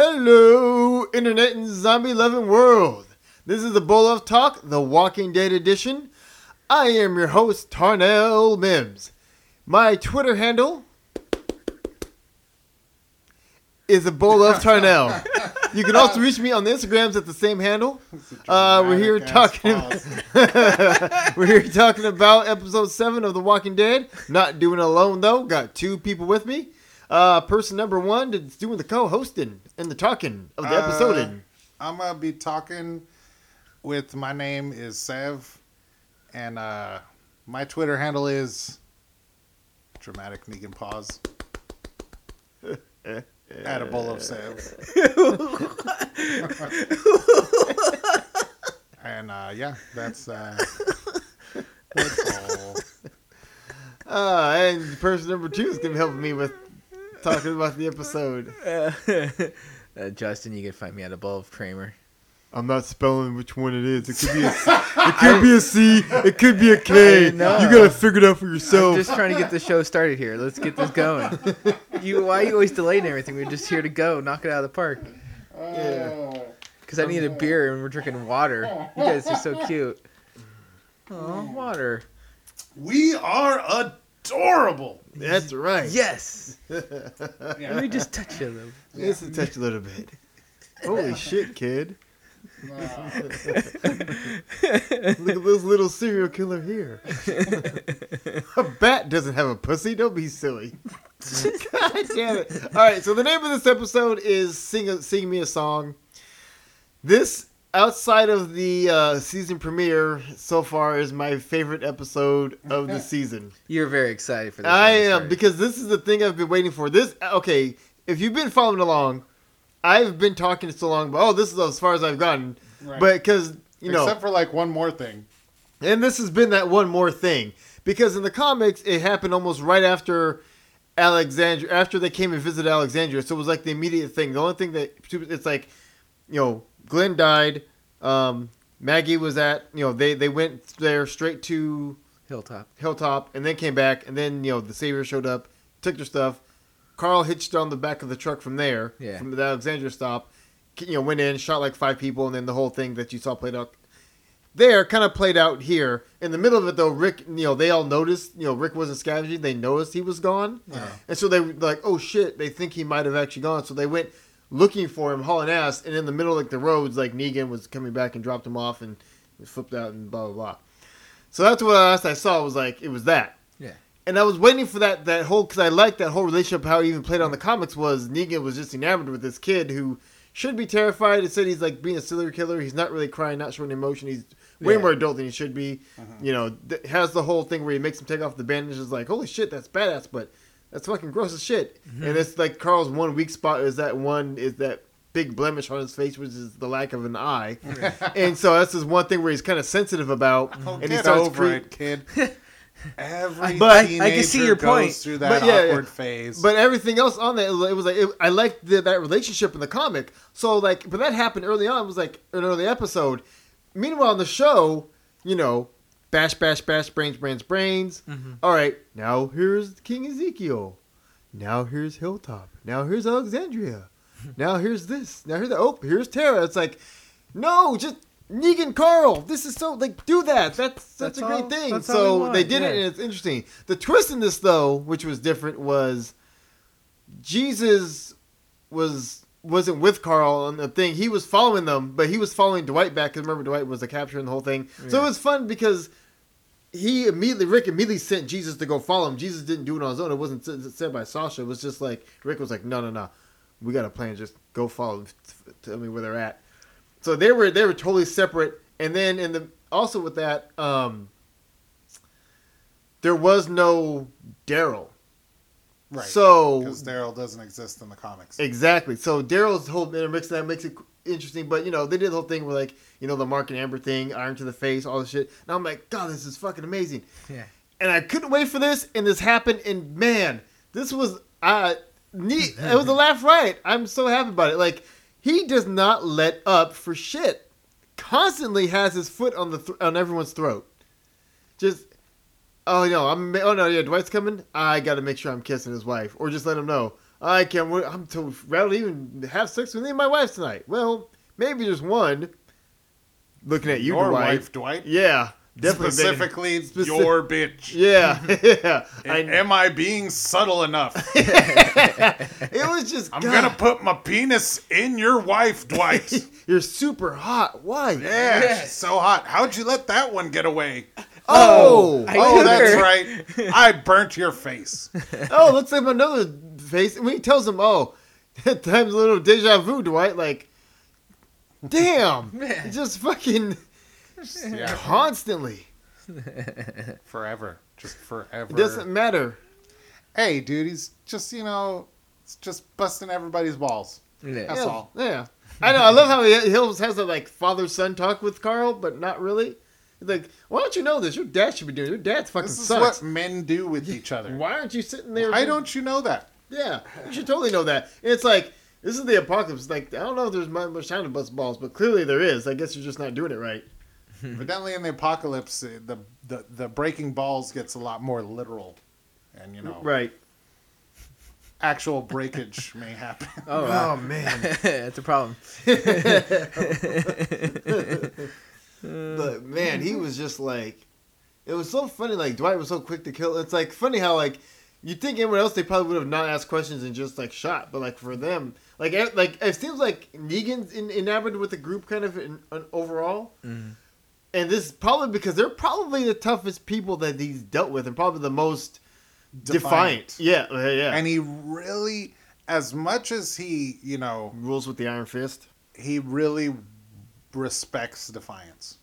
Hello, internet and zombie loving world. This is the Bowl of Talk, the Walking Dead edition. I am your host, Tarnell Mims. My Twitter handle is a bowl of Tarnell. You can also reach me on the Instagrams at the same handle. Uh, we're here talking. we're here talking about episode seven of The Walking Dead. Not doing it alone though. Got two people with me. Uh, person number one that's doing the co-hosting and the talking of the Uh, episode. I'm gonna be talking with my name is Sev, and uh, my Twitter handle is dramatic Negan pause. At a bowl of Sev. and uh, yeah, that's uh, that's all. Uh, and person number two is gonna be helping me with talking about the episode. uh, Justin, you can find me at a bowl of Kramer. I'm not spelling which one it is. It could be a, it could be a C. It could be a K. You gotta figure it out for I'm yourself. just trying to get the show started here. Let's get this going. You, why are you always delaying everything? We're just here to go, knock it out of the park. Yeah. Because I need a beer and we're drinking water. You guys are so cute. Oh, water. We are adorable. That's right. Yes. Let me just touch you a little. Just to touch a little bit. Holy shit, kid! Look at this little serial killer here. a bat doesn't have a pussy. Don't be silly. God damn it! All right, so the name of this episode is "Sing a, Sing Me a Song." This, outside of the uh, season premiere, so far is my favorite episode of the season. You're very excited for this. I am because this is the thing I've been waiting for. This okay? If you've been following along, I've been talking so long. But oh, this is as far as I've gotten. Right. But because you know, Except for like one more thing. and this has been that one more thing because in the comics it happened almost right after Alexandria after they came and visited Alexandria. So it was like the immediate thing. The only thing that it's like, you know, Glenn died. Um, Maggie was at you know they they went there straight to Hilltop. Hilltop and then came back and then you know the Savior showed up, took their stuff. Carl hitched on the back of the truck from there, Yeah. from the Alexandria stop. You know, went in, shot like five people, and then the whole thing that you saw played out there kind of played out here. In the middle of it, though, Rick, you know, they all noticed, you know, Rick wasn't scavenging. They noticed he was gone, and so they were like, "Oh shit!" They think he might have actually gone, so they went looking for him, hauling ass. And in the middle, of, like the roads, like Negan was coming back and dropped him off and flipped out and blah blah blah. So that's what I last I saw was like it was that. Yeah. And I was waiting for that that whole because I liked that whole relationship. How he even played on the comics was Negan was just enamored with this kid who should be terrified. It said he's like being a serial killer. He's not really crying, not showing emotion. He's way Yeah. more adult than he should be. Uh-huh. You know, th- has the whole thing where he makes him take off the bandages. Like, holy shit, that's badass, but that's fucking gross as shit. And mm-hmm. it's like Carl's one weak spot is that one is that big blemish on his face, which is the lack of an eye. and so that's his one thing where he's kind of sensitive about. Oh, and he get starts over cre- it, kid. Every But- I- I can see your goes point. through that But yeah, yeah. awkward phase. But everything else on that, it was, like it, I liked the, that relationship in the comic. So like, but that happened early on. It was like an early episode. Meanwhile, in the show, you know, bash, bash, bash, brains, brains, brains. Mm-hmm. All right, now here's King Ezekiel. Now here's Hilltop. Now here's Alexandria. now here's this. Now here's the oh, here's Tara. It's like, no, just Negan Carl. This is so like do that. That's such That's a great all- thing. all we So they did it, and it's interesting. The twist in this though, which was different, was Jesus was wasn't with Carl on the thing. He was following them, but he was following Dwight back. Because remember, Dwight was the capture in the whole thing. So it was fun because he immediately Rick immediately sent Jesus to go follow him. Jesus didn't do it on his own. It wasn't said by Sasha. It was just like Rick was like, no, no, no, we got a plan. Just go follow. them. Tell me where they're at. So they were they were totally separate. And then in the also with that, um, there was no Daryl. Right. So because Daryl doesn't exist in the comics. Exactly. So Daryl's whole intermix that makes it interesting. But you know, they did the whole thing with like you know the Mark and Amber thing, Iron to the face, all this shit. And I'm like, God, this is fucking amazing. Yeah. And I couldn't wait for this, and this happened. And man, this was uh neat. it was a laugh riot. I'm so happy about it. Like he does not let up for shit. Constantly has his foot on the th- on everyone's throat. Just oh no, I'm oh no, yeah, Dwight's coming. I got to make sure I'm kissing his wife, or just let him know I can't. wait- I'm too rather even have sex with any of my wives tonight. Well, maybe just one. Looking at you, Your Dwight. wife, Dwight. Yeah, definitely. Specifically, Speci- your bitch. Yeah, yeah. I, Am I being subtle enough? it was just. I'm God, gonna put my penis in your wife, Dwight. You're super hot. Why? Yeah, she's so hot. How'd you let that one get away? Oh, oh, I oh, that's her. right. I burnt your face. oh, let's have another face. And when he tells him, "Oh, that time's a little deja vu," Dwight, like, damn, Man. just fucking Yeah, constantly. forever. Just forever. It doesn't matter. Hey, dude, he's just you know, it's just busting everybody's balls. Yeah. That's yeah, all. Yeah, I know. I love how he, he has a like father son talk with Carl, but not really. He's like, "Why don't you know this? Your dad should be doing. it. Your dad's fucking This is sucks. what men do with each other. Why aren't you sitting there? Why don't you know that? Yeah, you should totally know that. And it's like this is the apocalypse. Like I don't know if there's much much time to bust balls, but clearly there is. I guess you're just not doing it right. Evidently, in the apocalypse, uh, the, the the breaking balls gets a lot more literal, and you know, Right. actual breakage may happen. Oh, Oh, man. that's a problem. But man, he was just like, it was so funny. Like Dwight was so quick to kill. It's like funny how like you think anyone else they probably would have not asked questions and just like shot, but like for them, like e- like it seems like Negan's in, enamored with the group kind of in, in overall. Mhm. And this is probably because they're probably the toughest people that he's dealt with, and probably the most defiant. Yeah, uh, yeah. And he really, as much as he, you know, rules with the iron fist, he really respects defiance,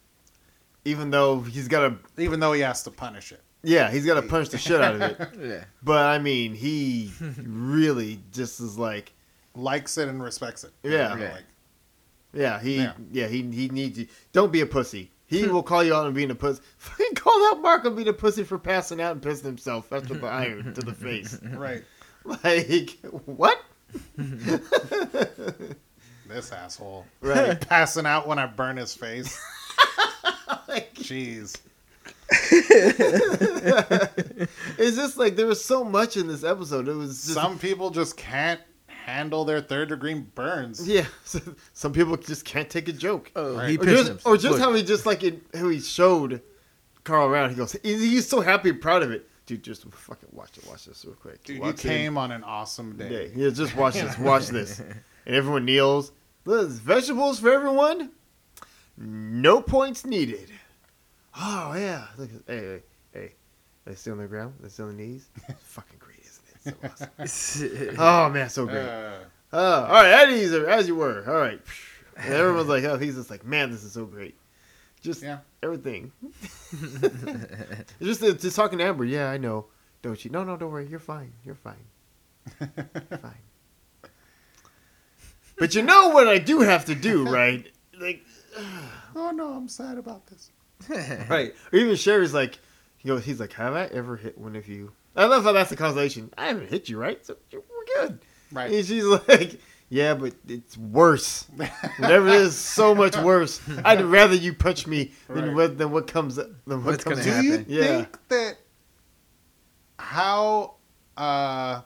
even though he's got to. even though he has to punish it. Yeah, he's got to punch the shit out of it. Yeah. But I mean, he really just is like, Likes it and respects it. Yeah. Yeah. like, yeah, he, yeah, Yeah. he, he needs you. Don't be a pussy. He will call you out on being a pussy. Fucking called out Mark on being a pussy for passing out and pissing himself after the iron to the face. right. Like what? This asshole. Right. Passing out when I burn his face. Like, Jeez. it's just like there was so much in this episode. It was just, Some people just can't handle their third degree burns. yeah. Some people just can't take a joke. Oh, Right. he or pissed just, or just Look. how he just like it, how he showed Carl around. He goes, he's, he's so happy, and proud of it. Dude, just fucking watch it. Watch this real quick. Dude, you Walks in, came on an awesome day. day. Yeah, just watch this. Watch this. And everyone kneels. There's vegetables for everyone. No points needed. Oh yeah. Look, hey, hey, hey. They stay on the ground. They're still on their knees. fucking great, isn't it? So awesome. Oh man, so great. Uh, Oh, all right, at ease, as you were. All right. And everyone's like, oh, he's just like, man, this is so great. Just Yeah. everything. just, just talking to Amber. Yeah, I know. Don't you? No, no, don't worry. You're fine. You're fine. You're fine. But you know what I do have to do, right? Like, oh no, I'm sad about this. right. Or even Sherry's like, he goes, he's like, have I ever hit one of you? I love how that's the consolation. I haven't hit you, right? So we're good. Right. And she's like, yeah, but it's worse. Whatever it is, so much worse. I'd rather you punch me than Right. what than what comes than what What's comes. gonna Do you. Yeah. think that how uh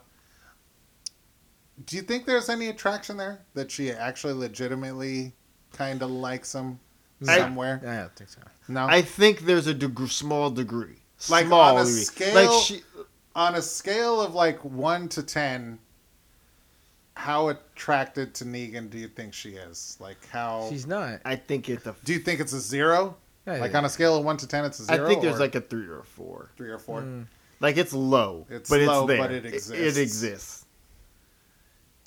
do you think there's any attraction there that she actually legitimately kind of likes him I- somewhere? I don't think so. no. I think there's a deg- small degree, Like, small on a degree. scale- like she, On a scale of like 1 to 10, how attracted to Negan do you think she is? Like how She's not. I think it's a. Do you think it's a 0? Yeah, Like on a scale of 1 to 10 it's a 0? I think there's or like a three or a four. 3 or 4. Mm. Like it's low, It's but low, it's there. but it It, exists. exists What about you,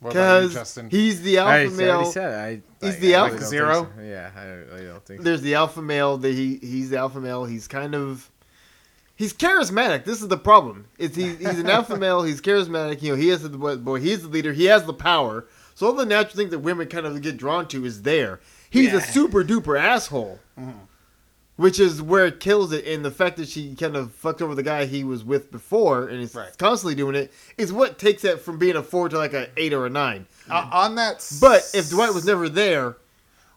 because he's the alpha I already male. said it. I, He's like, the I alpha- really Zero? so. Yeah, I, really don't think so. There's the alpha male. That he he's the alpha male. He's kind of he's charismatic. This is the problem. It's he, he's an alpha male. He's charismatic. You know, he has the boy. He's the leader. He has the power. So all the natural things that women kind of get drawn to is there. He's Yeah. a super duper asshole, Mhm. Which is where it kills it. And the fact that she kind of fucked over the guy he was with before and is Right. constantly doing it is what takes it from being a four to like a eight or a nine. Uh, on that s- But if Dwight was never there,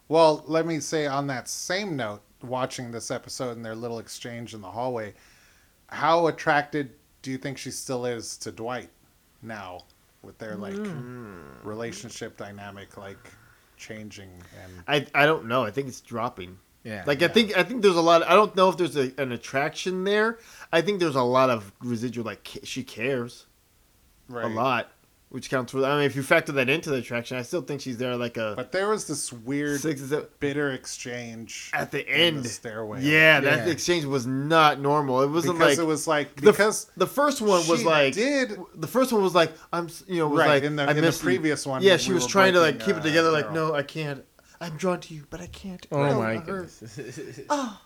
Well, let me say on that same note, watching this episode and their little exchange in the hallway, how attracted do you think she still is to Dwight now? with their like Hmm. relationship dynamic like changing and I I don't know. I think it's dropping. Yeah. Like I think I think there's a lot. I don't know if there's a, an attraction there. I think there's a lot of residual. Like she cares right. a lot, which counts for. I mean, if you factor that into the attraction, I still think she's there like a But there was this weird six. or seven- bitter exchange At the in end, the stairway. yeah, that Yeah. exchange was not normal. It wasn't because like it was like the, because the first one was she like did the first one was like I'm you know was right like in the I in the miss you. previous one. Yeah, she we was were trying to like keep it uh, together. Like Daryl. no, I can't. I'm drawn to you, but I can't. Oh No, my I hurt. goodness. oh,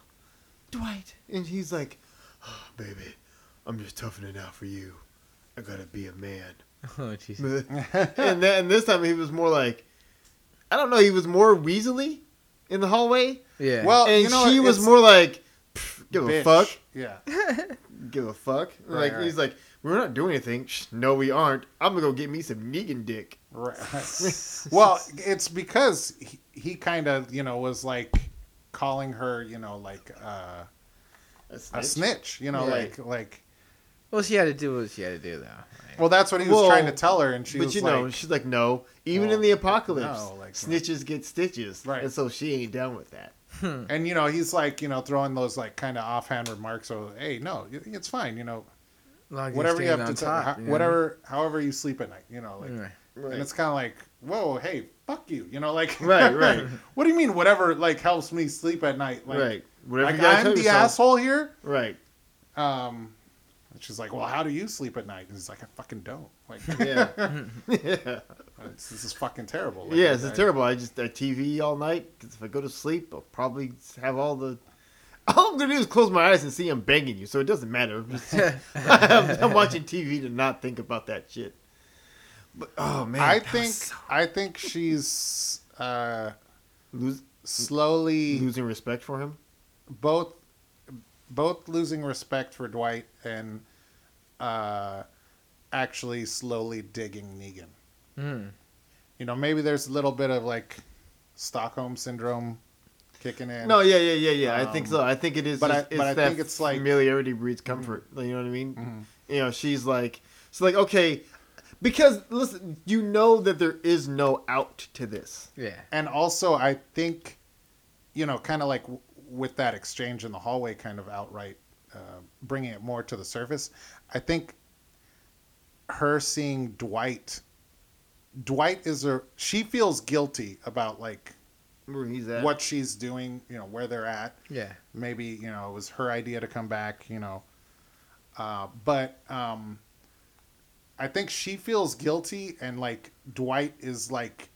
Dwight. And he's like, oh, baby, I'm just toughing it out for you. I gotta be a man. oh Jesus. and then and this time he was more like, I don't know, he was more weaselly in the hallway. Yeah. Well, and you know, she was it's more like, "Pff, give a fuck. Yeah, Give a fuck. Right, like right. he's like, we're not doing anything. Shh, no, we aren't. I'm gonna go get me some Negan dick. right. well, it's because he, he kind of you know was like calling her you know like uh, a snitch. You know, Right. like like. well, she had to do what she had to do, though. Like, Well, that's what he was Well, trying to tell her, and she but was you like, know, she's like, no. Even Well, in the apocalypse, no, like, snitches get stitches. Right. And so she ain't down with that. and you know, he's like, you know, throwing those like kind of offhand remarks. Of, hey, no, it's fine. You know, long whatever you have to, on t- top, you know? whatever, however you sleep at night. You know, like. Right. Right. And it's kind of like, whoa, hey, fuck you, you know, like, Right, right. what do you mean, whatever, like, helps me sleep at night? Like, right. Whatever like you I'm tell the yourself. asshole here. Right. Um, and she's like, well, how do you sleep at night? And he's like, I fucking don't. Like, Yeah. yeah. it's, this is fucking terrible. Like, Yeah, it's I- terrible. I just I TV all night because if I go to sleep, I'll probably have all the. All I'm gonna do is close my eyes and see him banging you, so it doesn't matter. I'm, just, I'm, I'm watching TV to not think about that shit. But oh man, I think, so- I think she's uh, lose, slowly losing respect for him. both, both losing respect for Dwight and uh, actually slowly digging Negan. Mm. you know, maybe there's a little bit of like Stockholm syndrome kicking in. No, yeah, yeah, yeah, yeah. I think Um, so. I think it is. but just, I- it's but I think it's like- familiarity breeds comfort. You know what I mean? Mhm. You know, she's like, so like, okay, because listen, you know that there is no out to this. Yeah. And also, I think, you know, kind of like w- with that exchange in the hallway, kind of outright uh, bringing it more to the surface. I think her seeing Dwight. Dwight is a she feels guilty about like Where he's at. what she's doing, you know, where they're at. Yeah. maybe you know it was her idea to come back you know uh, but um, i think she feels guilty and like dwight is like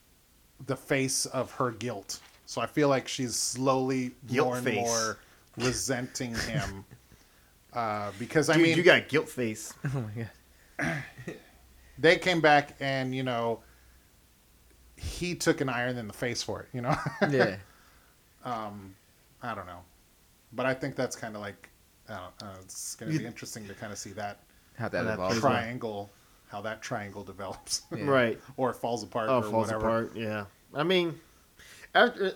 the face of her guilt so i feel like she's slowly Guilt more and face. more resenting him uh, because i Dude, mean you got guilt face. Oh my god. they came back and you know he took an iron in the face for it you know Yeah. um, I don't know, but I think that's kind of like I don't, uh, it's going to be interesting to kind of see that How that That evolves. plays out. triangle, how that triangle develops, Yeah. Right. or falls apart, Oh, or falls whatever. apart. Yeah. I mean, after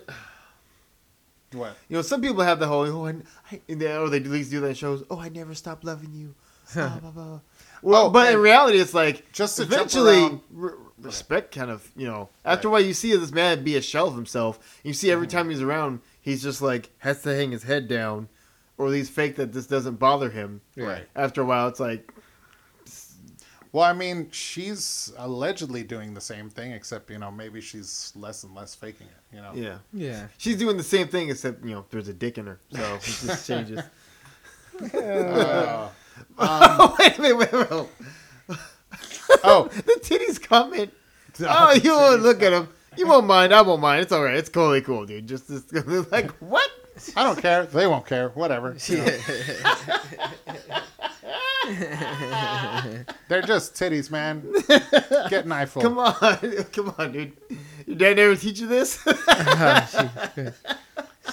What? you know, some people have the whole oh, I, I, they, or they at least do that shows. Oh, I never stop loving you. Blah, blah, blah. Well, Oh, but in reality, it's like just to jump eventually around- re- respect kind of you know after a while you see this man be a shell of himself. You see every Mm-hmm. time he's around, he's just like has to hang his head down, or at least fake that this doesn't bother him. Right. After a while, it's like Well, I mean, she's allegedly doing the same thing, except you know maybe she's less and less faking it. You know. yeah, Yeah. she's doing the same thing except you know there's a dick in her, so it just changes. Uh, oh wait a minute, wait, wait, wait. Oh, the titties coming. Oh, you won't look at them. You won't mind. I won't mind. It's all right. It's totally cool, dude. Just, just like what? I don't care. They won't care. Whatever. They're just titties, man. Get an eyeful. Come on, come on, dude. Your dad never teach you this? Oh,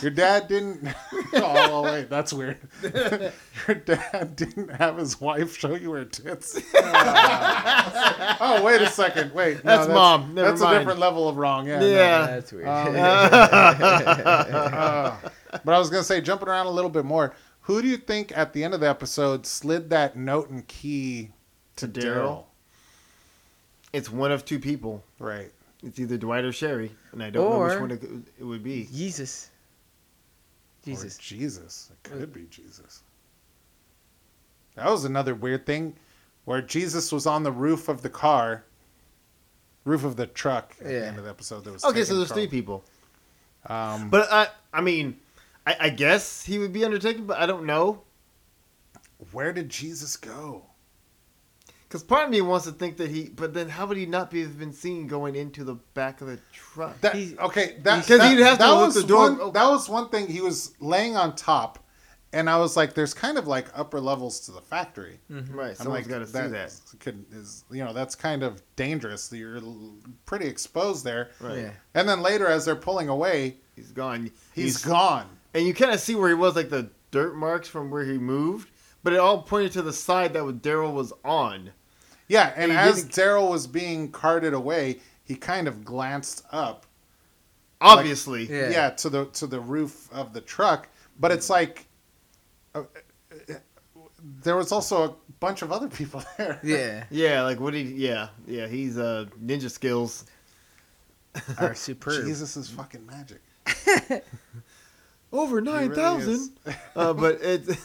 Your dad didn't. oh wait, that's weird. Your dad didn't have his wife show you her tits. oh wait a second. Wait, no, That's mom. Never that's mind. a different level of wrong. Yeah. no. Yeah. That's weird. Um. Uh, but I was gonna say, jumping around a little bit more. Who do you think at the end of the episode slid that note and key to To Daryl? Daryl? It's one of two people. Right. It's either Dwight or Sherry, and I don't know which one it, it would be. Jesus. Or Jesus. Jesus. It could be Jesus. That was another weird thing where Jesus was on the roof of the car, roof of the truck at the Yeah. end of the episode. That was Okay, so taking there's three people. Um, But I, I mean, I, I guess he would be Undertaker, but I don't know. where did Jesus go? Because part of me wants to think that he, but then how would he not be have been seen going into the back of the truck? That, He- okay, that, Because that, he'd have to that look was the door one, open. That was one thing. He was laying on top, and I was like, "There's kind of like upper levels to the factory." Mm-hmm. right, I'm someone's like, got to see that. Could is you know that's kind of dangerous. You're pretty exposed there. Right, Yeah. And then later, as they're pulling away, he's gone. he's gone. and you kind of see where he was, like the dirt marks from where he moved, but it all pointed to the side that Daryl was on. Yeah, and And as Daryl was being carted away, he kind of glanced up. Obviously, Yeah. Yeah. to the to the roof of the truck, but it's like uh, uh, there was also a bunch of other people there. Yeah. yeah, like what he, yeah, yeah, he's uh ninja skills. Are superb. Jesus is fucking magic. Over nine thousand, really uh, but it.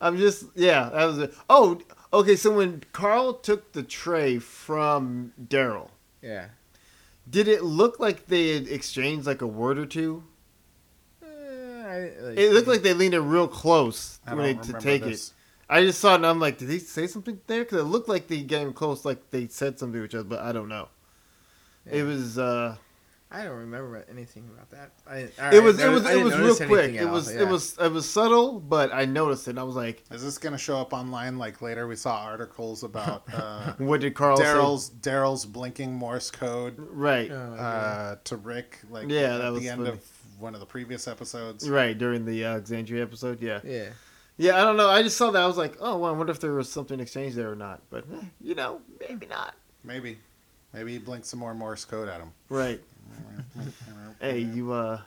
I'm just yeah. That was it. Oh, okay. So when Carl took the tray from Daryl, Yeah. did it look like they had exchanged like a word or two? Uh, I, like, It looked like they leaned in real close when they to take this. it. I just saw it and I'm like, did he say something there? Because it looked like they getting close, like they said something to each other, but I don't know. It was uh, I don't remember anything about that. I, it was alright, it was I it was real quick. It was yeah. it was it was subtle, but I noticed it. and I was like, Is this going to show up online? Like later, we saw articles about uh, what did Carl say? Daryl's Daryl's blinking Morse code Right. Oh, yeah. uh, to Rick. Like Yeah, at that was the end funny. of one of the previous episodes. Right during the uh, Alexandria episode, yeah, yeah. yeah. I don't know. I just saw that. I was like, oh, well, I wonder if there was something exchanged there or not. But eh, you know, maybe not. Maybe, maybe he blinked some more Morse code at him. Right. Hey, you uh,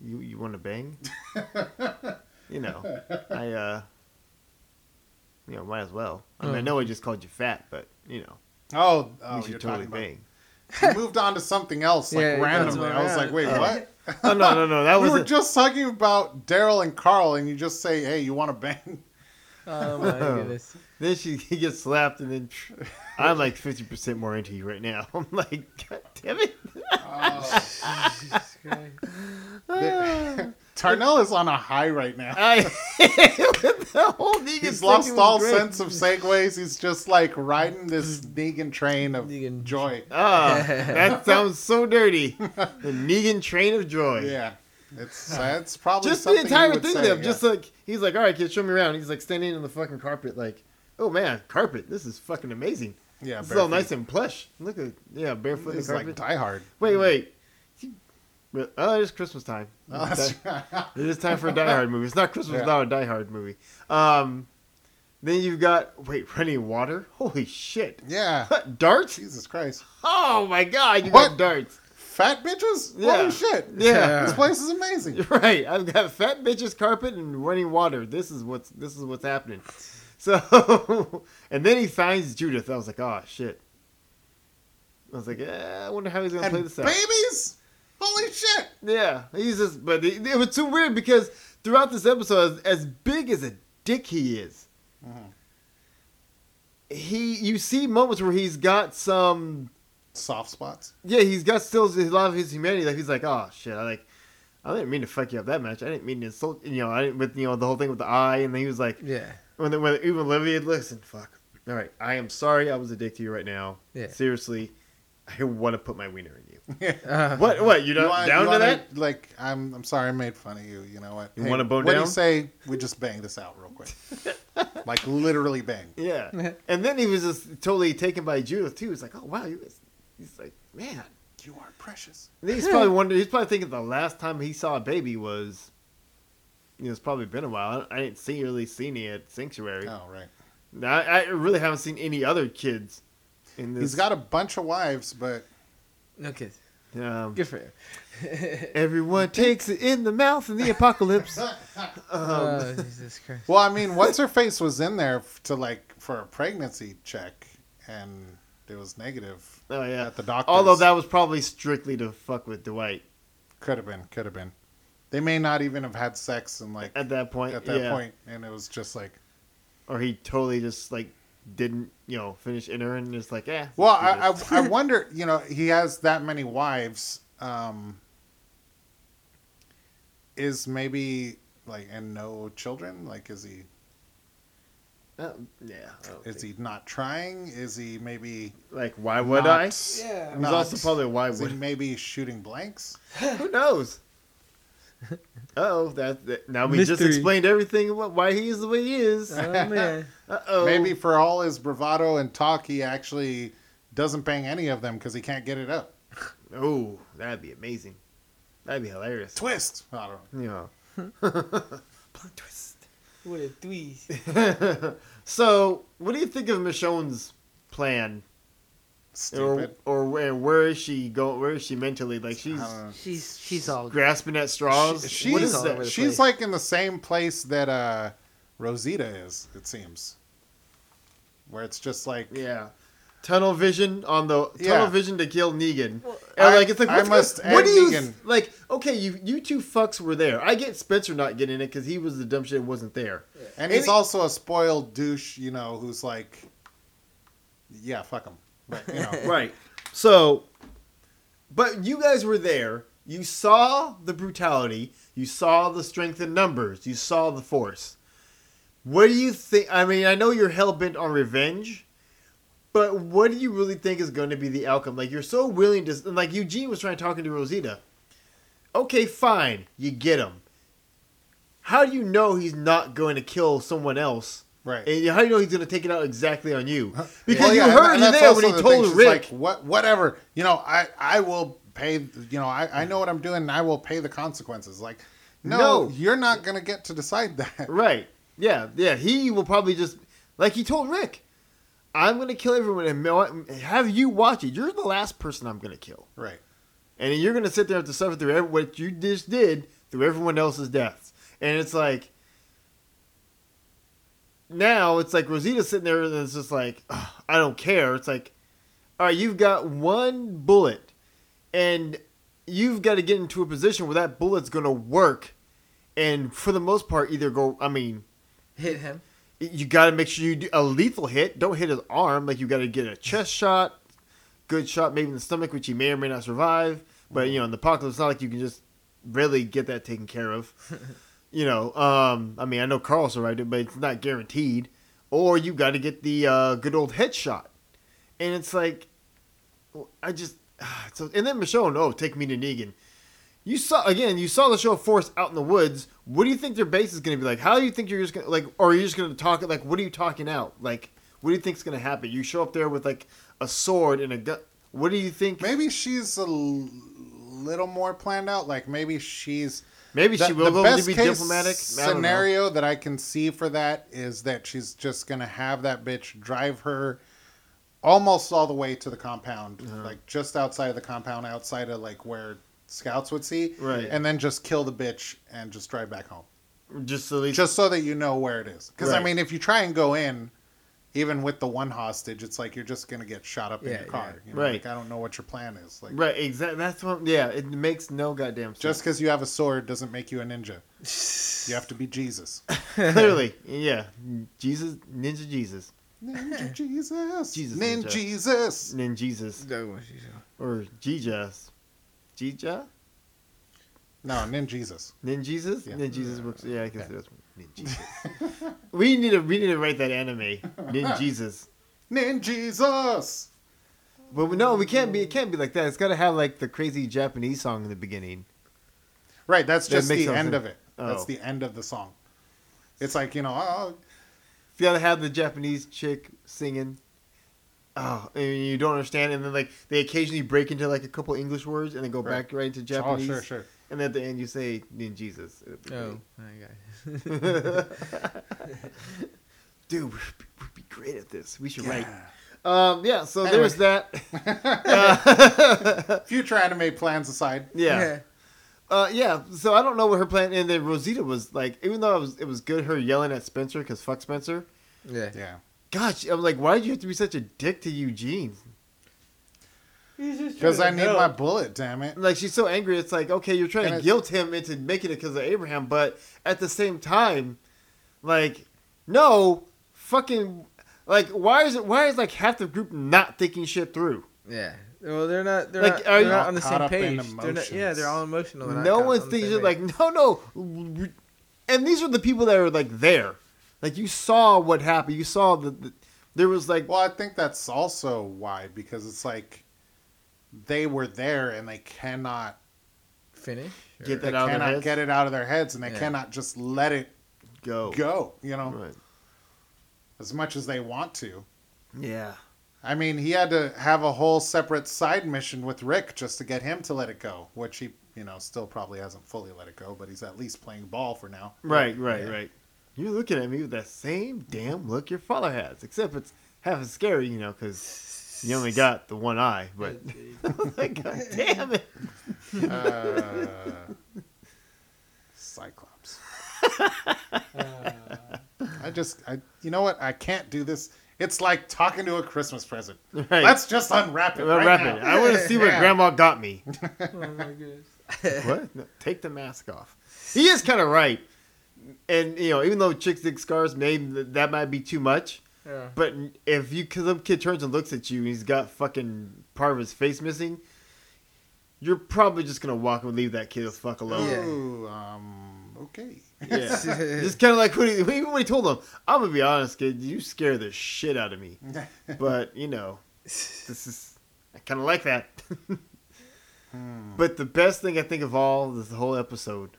you you want to bang? you know, I uh, you know, might as well. I mean, I Oh. know I just called you fat, but you know, Oh, we oh should you're totally talking about. bang. He moved on to something else like Yeah, he randomly. goes I was like, wait, Oh. what? Oh no, no, no. That we was were a- just talking about Daryl and Carl, and you just say, "Hey, you want to bang?" Oh my goodness. Then she gets slapped, and then I'm like fifty percent more into you right now. I'm like, God damn it! Jesus Christ. Tarnell is on a high right now. I the whole Negan He's lost all great. sense of segues. He's just like riding this Negan train of Negan. joy. Ah, that sounds so dirty. The Negan train of joy. Yeah, it's uh, it's probably Just the entire thing say, of yeah. Just like he's like, all right, kid, show me around. He's like standing on the fucking carpet, like, oh man, carpet. This is fucking amazing. yeah, is all nice and plush. Look at yeah, barefoot He's like. Die Hard. wait, wait. Oh, it's Christmas time. Oh, that's- It is time for a Die Hard movie. It's not Christmas Yeah. without a Die Hard movie. Um, then you've got wait, running water. Holy shit! yeah, darts. Jesus Christ, Oh my god, you What? got darts. Fat bitches. Yeah. Holy shit. Yeah. this place is amazing. You're right. I've got fat bitches carpet and running water. This is what's this is what's happening. So, and then he finds Judith. I was like, oh shit. I was like, eh, I wonder how he's gonna And play this out. babies. Holy shit. Yeah, he's just, but it, it was too weird because throughout this episode, as, as big as a dick he is, Mhm. he you see moments where he's got some, Soft spots. yeah, he's got still a lot of his humanity. Like he's like, oh shit, I like, I didn't mean to fuck you up that much. I didn't mean to insult, you know, I didn't with you know the whole thing with the eye, and then he was like, Yeah. when when even Olivia, listen, fuck, all right, I am sorry, I was a dick to you right now. Yeah. Seriously, I want to put my wiener in you. Uh, What? What? You're not want- down you to wanna- that? Like, I'm I'm sorry I made fun of you. You know what? You wanna bone what do you say we just bang this out real quick? like literally bang. Yeah. and then he was just totally taken by Judith too. He's like, oh wow, you guys. He's like, man. You are precious. And he's probably wondering. He's probably thinking the last time he saw a baby was. You know, it's probably been a while. I, I didn't see really see any at Sanctuary. Oh right. Now, I, I really haven't seen any other kids. In this. He's got a bunch of wives, but no kids. Um, Good for him. everyone takes it in the mouth in the apocalypse. Um, oh, Jesus Christ. well, I mean, what's her face was in there to like for a pregnancy check, and it was negative Oh yeah. at the doctor. Although that was probably strictly to fuck with Dwight could have been, could have been. They may not even have had sex and like at that point. at that yeah. point, and it was just like. or he totally just like didn't you know finish entering and just like eh. Well, I, I. I wonder. You know, he has that many wives. Um, is maybe like and no children? Like, is he Uh, yeah. Is think- he not trying? Is he maybe like why would not- I? Yeah. It was also probably why Is he would maybe shooting blanks? who knows? Oh, that, that now we just explained everything about why he is the way he is. Oh man. Uh oh. Maybe for all his bravado and talk, he actually doesn't bang any of them because he can't get it up. Oh, that'd be amazing. That'd be hilarious. Twist. I don't know. You know. Plot twist. What a twist. so, what do you think of Michonne's plan, or Stupid. or where where is she go? Where is she mentally? Like she's I don't know. She's she's all grasping at straws. She- what she's is that? She's place. like in the same place that uh, Rosita is. It seems. Where it's just like Yeah. Tunnel vision on the tunnel Yeah. vision to kill Negan. Well, and I- like it's like I must gonna- what do you Negan. like? Okay, you you two fucks were there. I get Spencer not getting it because he was the dumb shit and wasn't there. And he's Any- also a spoiled douche, you know, who's like, yeah, fuck him. But, you know, Right. So, but you guys were there. You saw the brutality. You saw the strength in numbers. You saw the force. What do you think? I mean, I know you're hell bent on revenge, but what do you really think is going to be the outcome? Like, you're so willing to, and like Eugene was trying talking to Rosita. Okay, fine, you get him. How do you know he's not going to kill someone else? right. And how do you know he's going to take it out exactly on you? Because Well, you heard and him that's there when he the told. Rick. like, what, whatever, you know, I, I will pay, you know, I, I know what I'm doing and I will pay the consequences. Like, no, No. you're not going to get to decide that. Right. Yeah. Yeah. He will probably just like he told Rick, "I'm gonna kill everyone and have you watch it. You're the last person I'm gonna kill, Right. and you're gonna sit there and have to suffer through every, what you just did through everyone else's deaths." And it's like now it's like Rosita's sitting there and it's just like "Ugh, I don't care. It's like, all right, you've got one bullet, and you've got to get into a position where that bullet's gonna work, and for the most part, either go. I mean hit him. You got to make sure you do a lethal hit. Don't hit his arm. Like you got to get a chest shot, good shot, maybe in the stomach, which he may or may not survive. But you know, in the apocalypse, it's not like you can just really get that taken care of. you know, um, I mean, I know Carl survived it, but it's not guaranteed. Or you got to get the uh, good old headshot, and it's like, I just so. And then Michonne, oh, take me to Negan. You saw again. You saw the show Force out in the woods. What do you think their base is going to be like? How do you think you're just going to like, or are you just going to talk like? What are you talking out? Like, what do you think's going to happen? You show up there with like a sword and a gun. What do you think? Maybe she's a l- little more planned out. Like maybe she's Maybe she the, will the best be case diplomatic. I don't know. scenario that I can see for that is that she's just gonna have that bitch drive her almost all the way to the compound, Uh-huh. like just outside of the compound, outside of like where scouts would see, Right. And then just kill the bitch and just drive back home, Just at least, just so that you know where it is. Because I mean, if you try and go in. Even with the one hostage, it's like you're just gonna get shot up in your car. yeah. You know, Right. Like I don't know what your plan is. Like right? Exactly. That's what. Yeah, it makes no goddamn sense. just because you have a sword doesn't make you a ninja. You have to be Jesus. clearly, yeah. Jesus, Ninja Jesus, Ninja Jesus. Jesus Nin Ninja. Jesus. Nin Jesus, or Jesus, Jija. No, Nin Jesus. Nin Jesus? Yeah. Nin Jesus works. Yeah, I can Yeah. see that's Nin Jesus. we need to we need to write that anime. Nin Jesus. Nin Jesus. But no, we can't be. It can't be like that. It's got to have like the crazy Japanese song in the beginning. Right, that's just makes the end sense. of it. That's Oh. the end of the song. It's like, you know, oh, oh. You got to have the Japanese chick singing. Oh, and you don't understand, and then like they occasionally break into like a couple English words, and then go Right. back right into Japanese. oh, sure, sure. And then at the end, you say Nin Jesus. It'll Oh, I got great. Dude, we'd be, we'd be great at this. We should write. Um, yeah. So Anyway. there's that. Uh, Future anime plans aside. yeah. Uh, yeah. So I don't know what her plan. And then Rosita was like, even though it was it was good her yelling at Spencer because fuck Spencer. yeah. Yeah. Gosh, I'm like, why did you have to be such a dick to Eugene? Because I need my bullet, damn it. like she's so angry. It's like okay, you're trying And to it- guilt him into making it because of Abraham, but at the same time, like no, fucking, like why is it? Why is like half the group not thinking shit through? Yeah. Well, they're not. They're Like, not, are they're you- not on the same page. They're not, yeah, they're all emotional. They're no caught one's on thinking same like no, no, and these are the people that are like there. Like you saw what happened. You saw the, the there was like Well, I think that's also why, because it's like they were there and they cannot finish. Get or- they that out of their cannot heads? get it out of their heads and they Yeah. cannot just let it go go, you know, Right. as much as they want to. Yeah. I mean, he had to have a whole separate side mission with Rick just to get him to let it go, which he, you know, still probably hasn't fully let it go, but he's at least playing ball for now. Right, right, Yeah. right. You're looking at me with that same damn look your father has, except it's half as scary, you know, because you only got the one eye. But like, God damn it! Uh, Cyclops. I just, I, you know what? I can't do this. It's like talking to a Christmas present. Right. Let's just unwrap it. Well, right wrap now. it. I want to see what Yeah. Grandma got me. oh my goodness. what? No, take the mask off. He is kind of right, and you know, even though chicks dig scars, maybe that might be too much. Yeah. But if you, cause some kid turns and looks at you, and he's got fucking part of his face missing. You're probably just gonna walk and leave that kid the fuck alone. Yeah. Ooh, um, okay. Yeah. just kind of like when he, even when he told him, I'm gonna be honest, kid, you scare the shit out of me. But you know, this is I kind of like that. Hmm. But the best thing I think of all is the whole episode.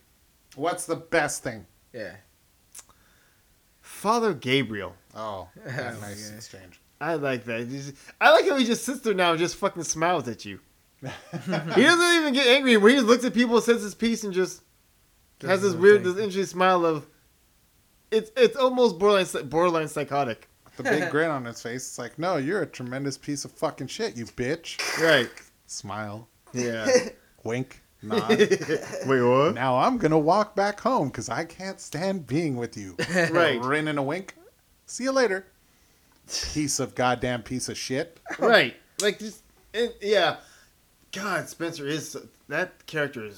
What's the best thing? Yeah. Oh, Father Gabriel. Oh, Oh that my nice gosh. exchange. I like that. I like how he just sits there now and just fucking smiles at you. he doesn't even get angry. When he looks at people, says his piece, and just Does has this weird, thing. this interesting smile of. It's it's almost borderline borderline psychotic. The big grin on his face. It's like, no, you're a tremendous piece of fucking shit, you bitch. Right. Smile, Yeah. wink, nod. Wait, what? now I'm gonna walk back home because I can't stand being with you. Right. Grin and a wink. See you later. Piece of goddamn piece of shit. right. Like just and, yeah. God, Spencer is that character is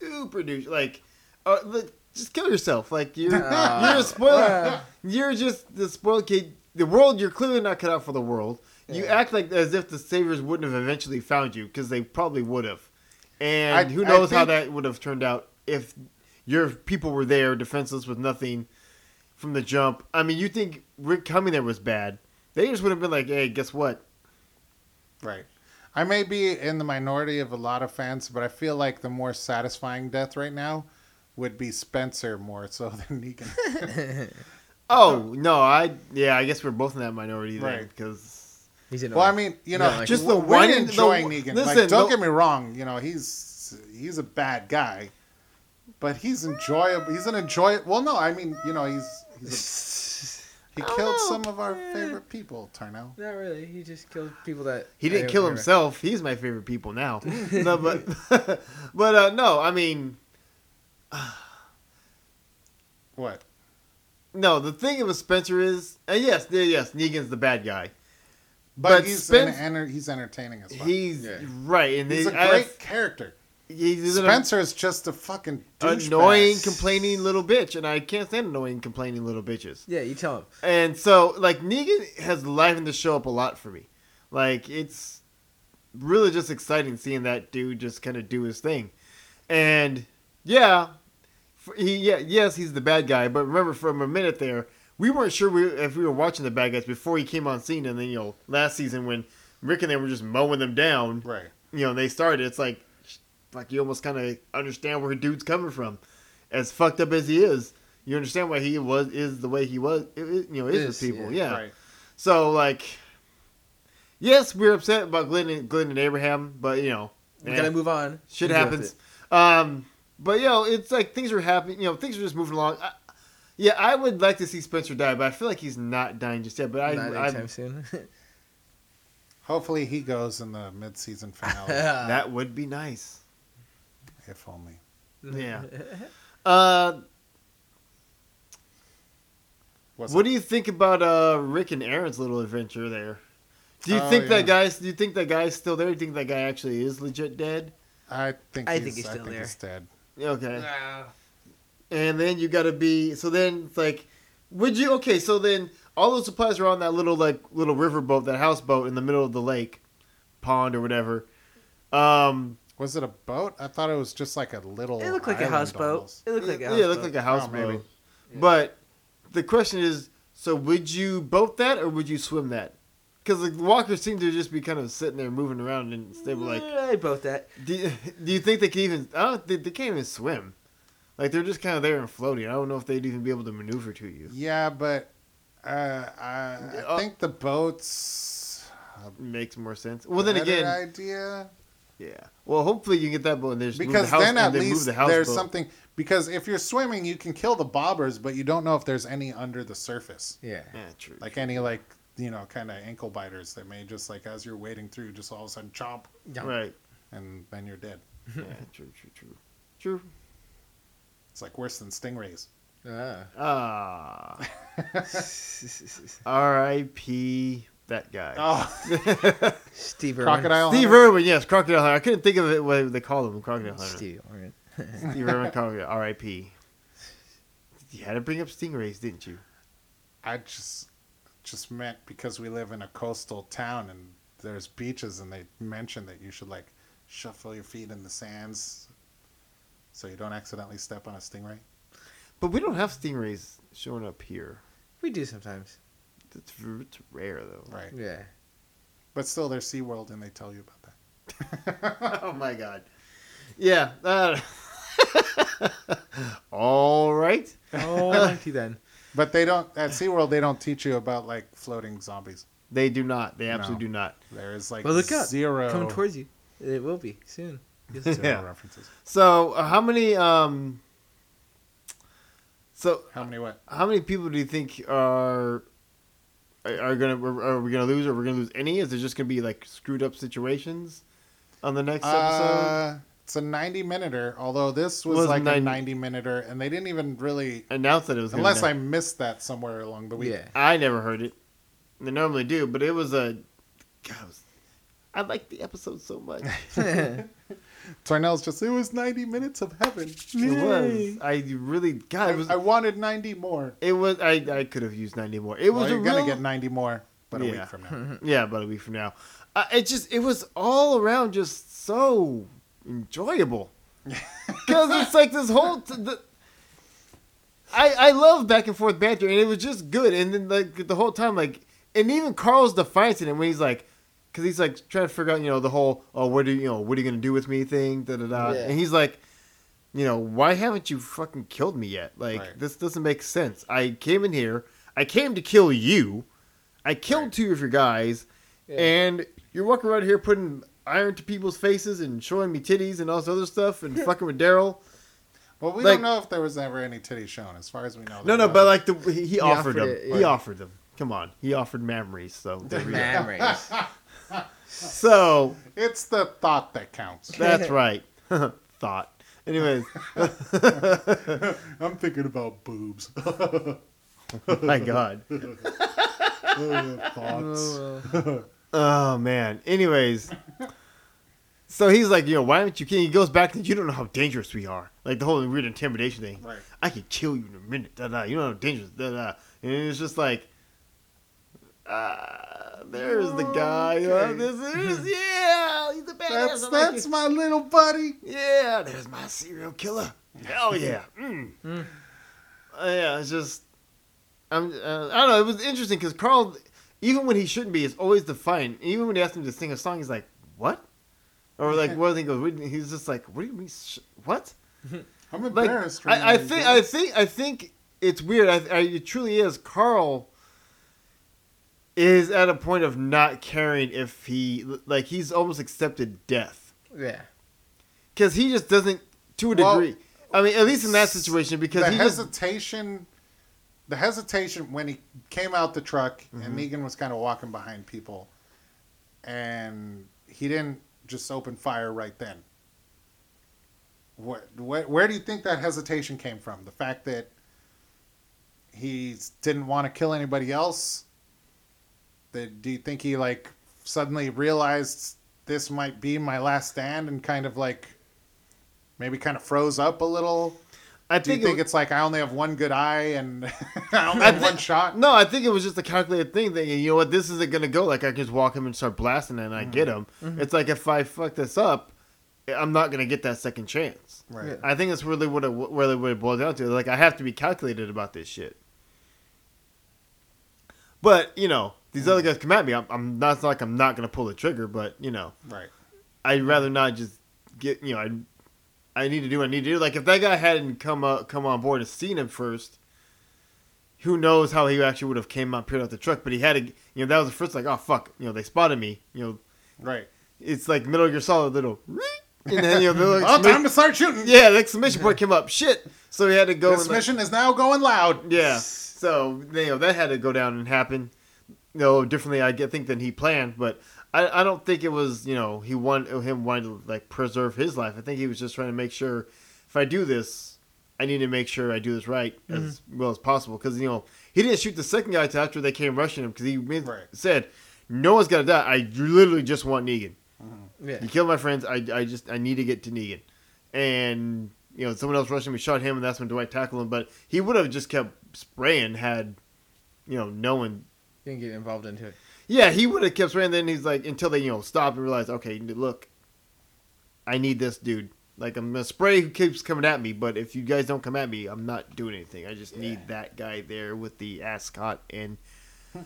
super douche. Like, uh, just kill yourself. Like you're Ah. you're a spoiled. Ah. You're just the spoiled kid. The world. You're clearly not cut out for the world. You act like as if the saviors wouldn't have eventually found you because they probably would have. And I- who knows how that would have turned out if your people were there defenseless with nothing from the jump. I mean, you think Rick coming there was bad? They just would have been like, "Hey, guess what? Right. I may be in the minority of a lot of fans, but I feel like the more satisfying death right now would be Spencer more so than Negan. Oh no, I yeah, I guess we're both in that minority then Right. Because He's in. well, I mean, you know, like- Just the we're one- enjoying the- Negan. listen, like, don't the- get me wrong. You know, he's he's a bad guy, but he's enjoyable. He's an enjoy. Well, no, I mean, you know, he's he's a, he killed know. some of our favorite people. Tarnell. Not really. He just killed people that. he didn't kill himself. He's my favorite people now. no, but but uh, no, I mean What? no. The thing with Spencer is, uh, yes, yes, Negan's the bad guy. But, But he's Spence- an, enter, he's entertaining as well. He's Yeah. right, and he's they- a I- great character. he's an Spencer is just a fucking douchebag. annoying, complaining little bitch, and I can't stand annoying, complaining little bitches. Yeah, you tell him. And so, like, Negan has livened the show up a lot for me. Like, it's really just exciting seeing that dude just kind of do his thing. And yeah, f- he yeah yes he's the bad guy. But remember, from a minute there, we weren't sure we, if we were watching the bad guys before he came on scene. And then you know, last season when Rick and they were just mowing them down, Right. you know, they started. It's like like you almost kind of understand where dude's coming from. As fucked up as he is, you understand why he was is the way he was. i- i- You know, is, Is, with people. yeah. Yeah. Right. So like, yes, we're upset about Glenn and Glenn and Abraham, but you know, We eh, gotta move on. shit happens. Um, but you know, it's like things are happening. You know, things are just moving along. I, yeah, I would like to see Spencer die, but I feel like he's not dying just yet. But I, Not I, anytime soon. Hopefully he goes in the mid-season finale. that would be nice. if only. Yeah. Uh, What's what up? do you think about uh Rick and Aaron's little adventure there? Do you Oh, think yeah. that guy's? Do you think that guy's still there? Do you think that guy actually is legit dead? I think I he's, think he's I still think there. he's dead. Okay. And then you got to be. So then it's like, would you? Okay, so then all those supplies are on that little like little river boat, that houseboat in the middle of the lake, pond or whatever. Um, Was it a boat? I thought it was just like a little. It looked like a island houseboat. almost. It looked like a yeah, houseboat. it looked like a houseboat. maybe. But the question is, so would you boat that or would you swim that? Because the walkers seem to just be kind of sitting there moving around and they were like, i boat that. do you, do you think they can even? I don't. They, they can't even swim. Like they're just kind of there and floating. I don't know if they'd even be able to maneuver to you. Yeah, but uh, I, I Uh, think the boats. Makes more sense. Well, then again, idea yeah. Well, hopefully you can get that boat and they just move because the house, then at they least the there's boat. something. Because if you're swimming, you can kill the bobbers, but you don't know if there's any under the surface. Yeah. Yeah, true. Like any like you know kind of ankle biters that may just like as you're wading through, just all of a sudden chomp, right. and then you're dead. Yeah, true, true, true, true. It's like worse than stingrays. Ah. Ah. R.I.P. That guy. Oh, Steve Irwin. crocodile. Steve Hunter? Irwin, yes, Crocodile Hunter. I couldn't think of it what they call him, Crocodile Hunter. Steve, Irwin. Steve Irwin. Irwin, Crocodile, R.I.P. You had to bring up stingrays, didn't you? I just just meant because we live in a coastal town and there's beaches and they mention that you should like shuffle your feet in the sands so you don't accidentally step on a stingray. But we don't have stingrays showing up here. We do sometimes. It's, it's rare though. Right. Yeah. But still there's SeaWorld and they tell you about that. oh my god. Yeah. Uh, all right. Oh, righty then. But they don't at SeaWorld they don't teach you about like floating zombies. They do not. They No. absolutely do not. There's like Well, look out. zero Coming towards you. It will be soon. Yeah. references. So, uh, how many? Um. So, How many what? how many people do you think are are are gonna are we gonna lose or we're gonna lose any? Is it just gonna be like screwed up situations on the next episode? Uh, it's a 90 minuter, although this was, Was like 90 a 90 minuter, and they didn't even really, announce that it was unless I missed that somewhere along the week. Yeah. I never heard it. They normally do, but it was a. God, it was, I liked the episode so much. Tarnell's just, it was 90 minutes of heaven. It was. I really. God, I, it was. I wanted 90 more. it was. I. I could have used ninety more. It was well, a you're real, going to get 90 more, but a Yeah. week from now. Yeah, about a week from now. Uh, it just. It was all around just so enjoyable. Because it's like this whole. T- the, I I love back and forth banter, and it was just good. And then like the whole time, like, and even Carl's defiance in it when he's like, because he's like trying to figure out, you know, the whole, oh, what do you, you know, what are you gonna do with me thing, da da da. Yeah. And he's like, you know, why haven't you fucking killed me yet? Like Right. this doesn't make sense. I came in here, I came to kill you, I killed Right. two of your guys, Yeah. and you're walking around here putting iron to people's faces and showing me titties and all this other stuff and fucking with Daryl. Well, we Like- don't know if there was ever any titty shown, as far as we know. No, there no, but wasn't. like the he, he offered, offered them. it, He offered them. Come on, he offered memories. So there we go. Memories. So It's the thought that counts. that's right. Thought. Anyways, I'm thinking about boobs. my God. Thoughts. Oh, Oh man. Anyways, so he's like, you know, why don't you? kidding? He goes back to you don't know how dangerous we are. Like the whole weird intimidation thing. Right. I could kill you in a minute. Da da. You know how dangerous. Da da. And it's just like, ah, there's the guy. Uh, Okay. this is yeah. He's a badass. That's I like my little buddy. Yeah, there's my serial killer. Hell yeah. Mm. Mm. Uh, yeah, it's just, I'm, uh, I don't know. It was interesting because Carl, even when he shouldn't be, is always defiant. Even when he asked him to sing a song, he's like, "What?" Or like, what? He goes, he's just like, "What do you mean? Sh- what?" I'm Like, embarrassed. right I, I think, I think, I think it's weird. I, I, it truly is. Carl is at a point of not caring if he, like, he's almost accepted death yeah. because he just doesn't to a Well, degree. I mean, at least in that situation, because the he just hesitation, the hesitation when he came out the truck Mm-hmm. and Negan was kind of walking behind people, and he didn't just open fire right then. What, where, where do you think that hesitation came from? The fact that he didn't want to kill anybody else. That do you think he like suddenly realized this might be my last stand and kind of like maybe kind of froze up a little? I Do you think, think it, it's like I only have one good eye and I only I have think- one shot? no, I think it was just a calculated thing. That you know what, this isn't gonna go. Like I can just walk him and start blasting, and I get mm-hmm. him. Mm-hmm. It's like if I fuck this up, I'm not gonna get that second chance. Right. Yeah. I think that's really what it really what it boils down to. Like I have to be calculated about this shit. But you know, these other guys come at me. I'm, I'm not it's not like I'm not gonna pull the trigger, but you know, Right. I'd rather not just get you know. I I need to do what I need to do. Like if that guy hadn't come up come on board and seen him first, who knows how he actually would have came out peered out the truck. But he had to. You know that was the first like oh fuck you know they spotted me. You know Right. it's like Metal Gear Solid little. And then you know little Oh, time to start shooting. yeah, the exclamation point came up. Shit. So he had to go. This and, like- mission is now going loud. yeah. So you know that had to go down and happen. You know differently, I get- think than he planned, but I, I don't think it was you know he want him wanting to like preserve his life. I think he was just trying to make sure if I do this, I need to make sure I do this right as mm-hmm. well as possible. Because you know he didn't shoot the second guy till after they came rushing him because he made, Right. said no one's gonna die. I literally just want Negan. Mm-hmm. Yeah. You killed my friends. I, I just I need to get to Negan, and you know someone else rushed him. We shot him, and that's when Dwight tackled him. But he would have just kept spraying had, you know, no one. Didn't get involved into it. Yeah, he would have kept spraying. Then he's like until they you know stop and realize, okay, look, I need this dude. Like I'm gonna spray who keeps coming at me, but if you guys don't come at me, I'm not doing anything. I just need that guy there with the ascot and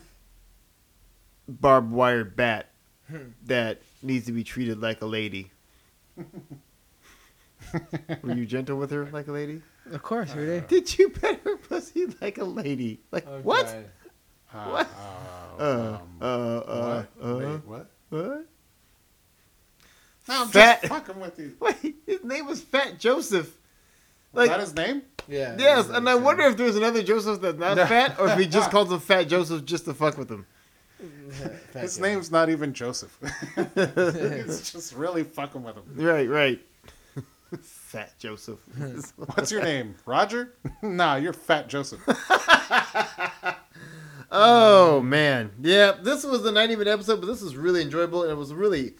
barbed wire bat that needs to be treated like a lady. Were you gentle with her like a lady? Of course, every day. Did you pet her pussy like a lady? Like what? Uh, What? Uh, Uh, um, uh, uh, what? uh, what? what? No, I'm Fat- just fucking with you. Wait, his name was Fat Joseph. Is Like that his name? Yeah. yes, and I wonder if there's another Joseph that's not No. fat, or if he just calls him Fat Joseph just to fuck with him. His name's not even Joseph. He's just really fucking with him. Right, right. Fat Joseph. What's your name? Roger? nah, you're Fat Joseph. Oh man, yeah. This was a 90 minute episode, but this was really enjoyable, and it was really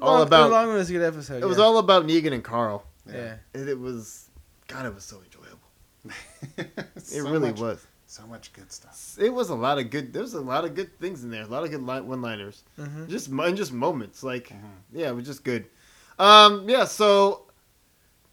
all Long- about. Long was a good episode. it was all about Negan and Carl. Yeah. And it was, God, it was so enjoyable. It So really much- was. So much good stuff. It was a lot of good. There was a lot of good things in there. A lot of good one-liners. Mhm. Just and just moments. Like, Mhm. yeah, it was just good. Um, yeah. So,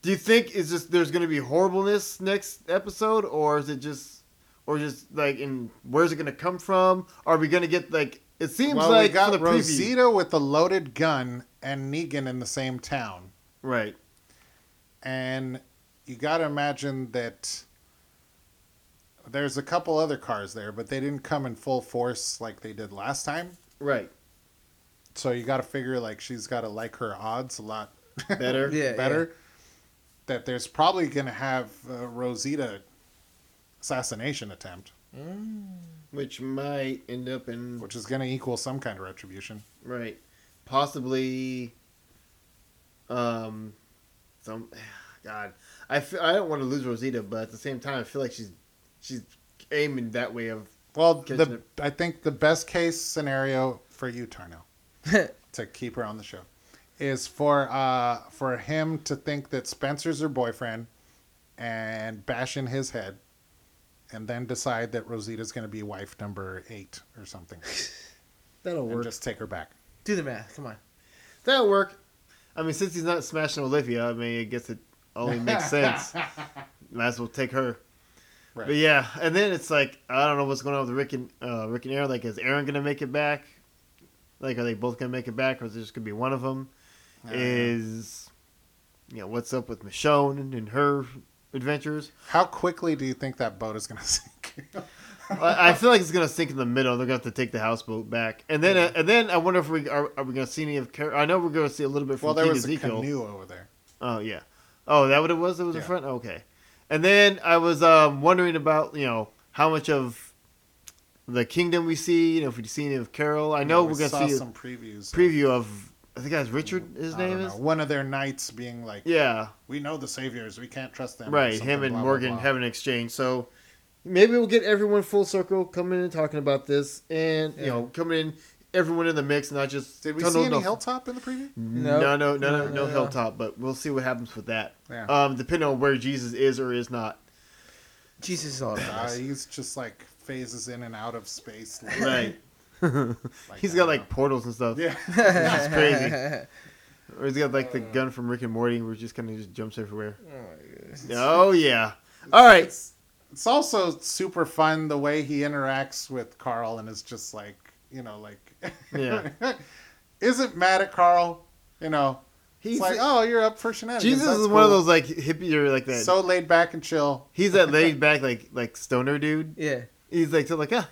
do you think is just there's going to be horribleness next episode, or is it just, or just like, in where's it going to come from? Are we going to get like? It seems Well, like we got for the preview, Rosita with the loaded gun and Negan in the same town. right? and you got to imagine that there's a couple other cars there, but they didn't come in full force like they did last time. Right. So you got to figure like she's got to like her odds a lot Better. Yeah. better. That there's probably going to have a Rosita assassination attempt, Mm. Which might end up in which is going to equal some kind of retribution. Right. Possibly um some God. I feel, I don't want to lose Rosita, but at the same time I feel like she's she's aiming that way of Well, the it. I think the best case scenario for you, Tarnell, to keep her on the show, is for uh for him to think that Spencer's her boyfriend and bash in his head, and then decide that Rosita's going to be wife number eight or something, that'll and work. just take her back. Do the math. Come on. That'll work. I mean, since he's not smashing Olivia, I mean, I guess it only makes sense. Might as well take her. Right. But yeah, and then it's like I don't know what's going on with Rick and uh, Rick and Aaron. Like, is Aaron gonna make it back? Like, are they both gonna make it back, or is it just gonna be one of them? Uh, is you know what's up with Michonne and her adventures. How quickly do you think that boat is going to sink? I feel like it's gonna sink in the middle. They're gonna have to take the houseboat back, and then uh, and then I wonder if we are, are we gonna see any of. Car- I know we're gonna see a little bit from well, there King was a canoe over there. Oh yeah. Oh, that what it was. It was in front. Okay. And then I was um, wondering about you know how much of the kingdom we see. You know, if we see any of Carol. I know Yeah, we we're gonna see some previews. preview of. I think that's Richard. His I name don't is. know, one of their knights being like, Yeah. "We know the saviors. We can't trust them." Right, him and blah, blah, Morgan blah. having an exchange. So maybe we'll get everyone full circle coming in and talking about this, and you know, coming in. everyone in the mix, not just. Did we see any no- Hilltop in the preview? No, no, no, no, no, No. hilltop. But we'll see what happens with that. Yeah. Um, depending on where Jesus is or is not. Jesus is all Uh, that. he's just like phases in and out of space. like- Right. Like, He's got like portals and stuff. yeah. It's crazy. Or he's got like the gun from Rick and Morty, where he just kind of just jumps everywhere. Oh my. Oh yeah. All right. It's, it's also super fun the way he interacts with Carl and is just like, you know, like, Yeah. isn't mad at Carl. You know, He's it's like, oh, you're up for shenanigans. Jesus That's is one of those like hippie or like that. so laid back and chill. he's that laid back like like stoner dude. Yeah. He's like so like ah,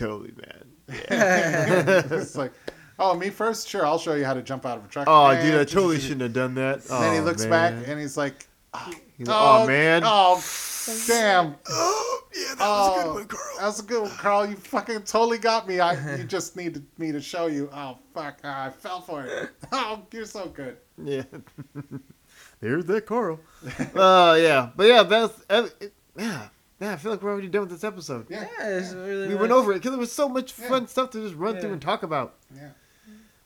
totally man. Yeah. it's like, oh, me first? Sure, I'll show you how to jump out of a truck. Oh And- dude, I totally shouldn't have done that. And then he Oh, looks man. back and he's like, oh, He's like, "Aw, man." Oh, damn. Oh yeah, that Oh, was a good one, Carl. That was a good one, Carl. You fucking totally got me. I you just needed me to show you. Oh fuck! ah, I fell for it. Oh, you're so good. Yeah. There's that Carl. uh, yeah, but yeah, that's uh, it, yeah, yeah. I feel like we're already done with this episode. Yeah, Yeah, it's really We nice. went over it because there was so much Yeah. fun stuff to just run through Yeah. and talk about. yeah.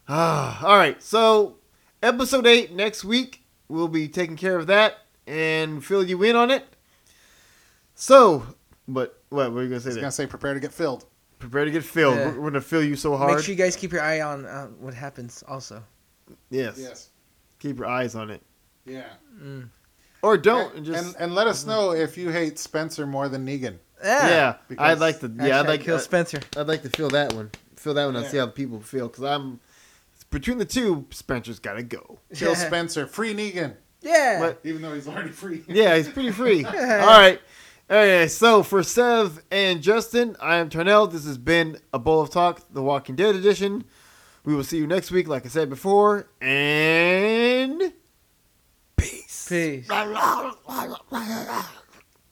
Ah, all right. So, episode eight next week. We'll be taking care of that and fill you in on it. So, but what were you gonna say? I was There? gonna say, prepare to get filled. Prepare to get filled. Yeah. We're, we're gonna fill you so hard. Make sure you guys keep your eye on uh, what happens. Also. yes. Yes. Keep your eyes on it, Yeah. Mm. Or don't. and, and just and and let us know if you hate Spencer more than Negan. Yeah. yeah. because- I'd like to. Yeah, I'd Hashtag like. kill uh, Spencer. I'd like to feel that one. Feel that one and Yeah. see how the people feel. Because I'm between the two. Spencer's got to go. Kill Yeah. Spencer. Free Negan. Yeah. But Even though he's already free. yeah, he's pretty free. All right. Okay, so for Sev and Justin, I am Tarnell. This has been a Bowl of Talk, the Walking Dead edition. We will see you next week, like I said before, and peace. Peace.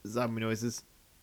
Zombie noises.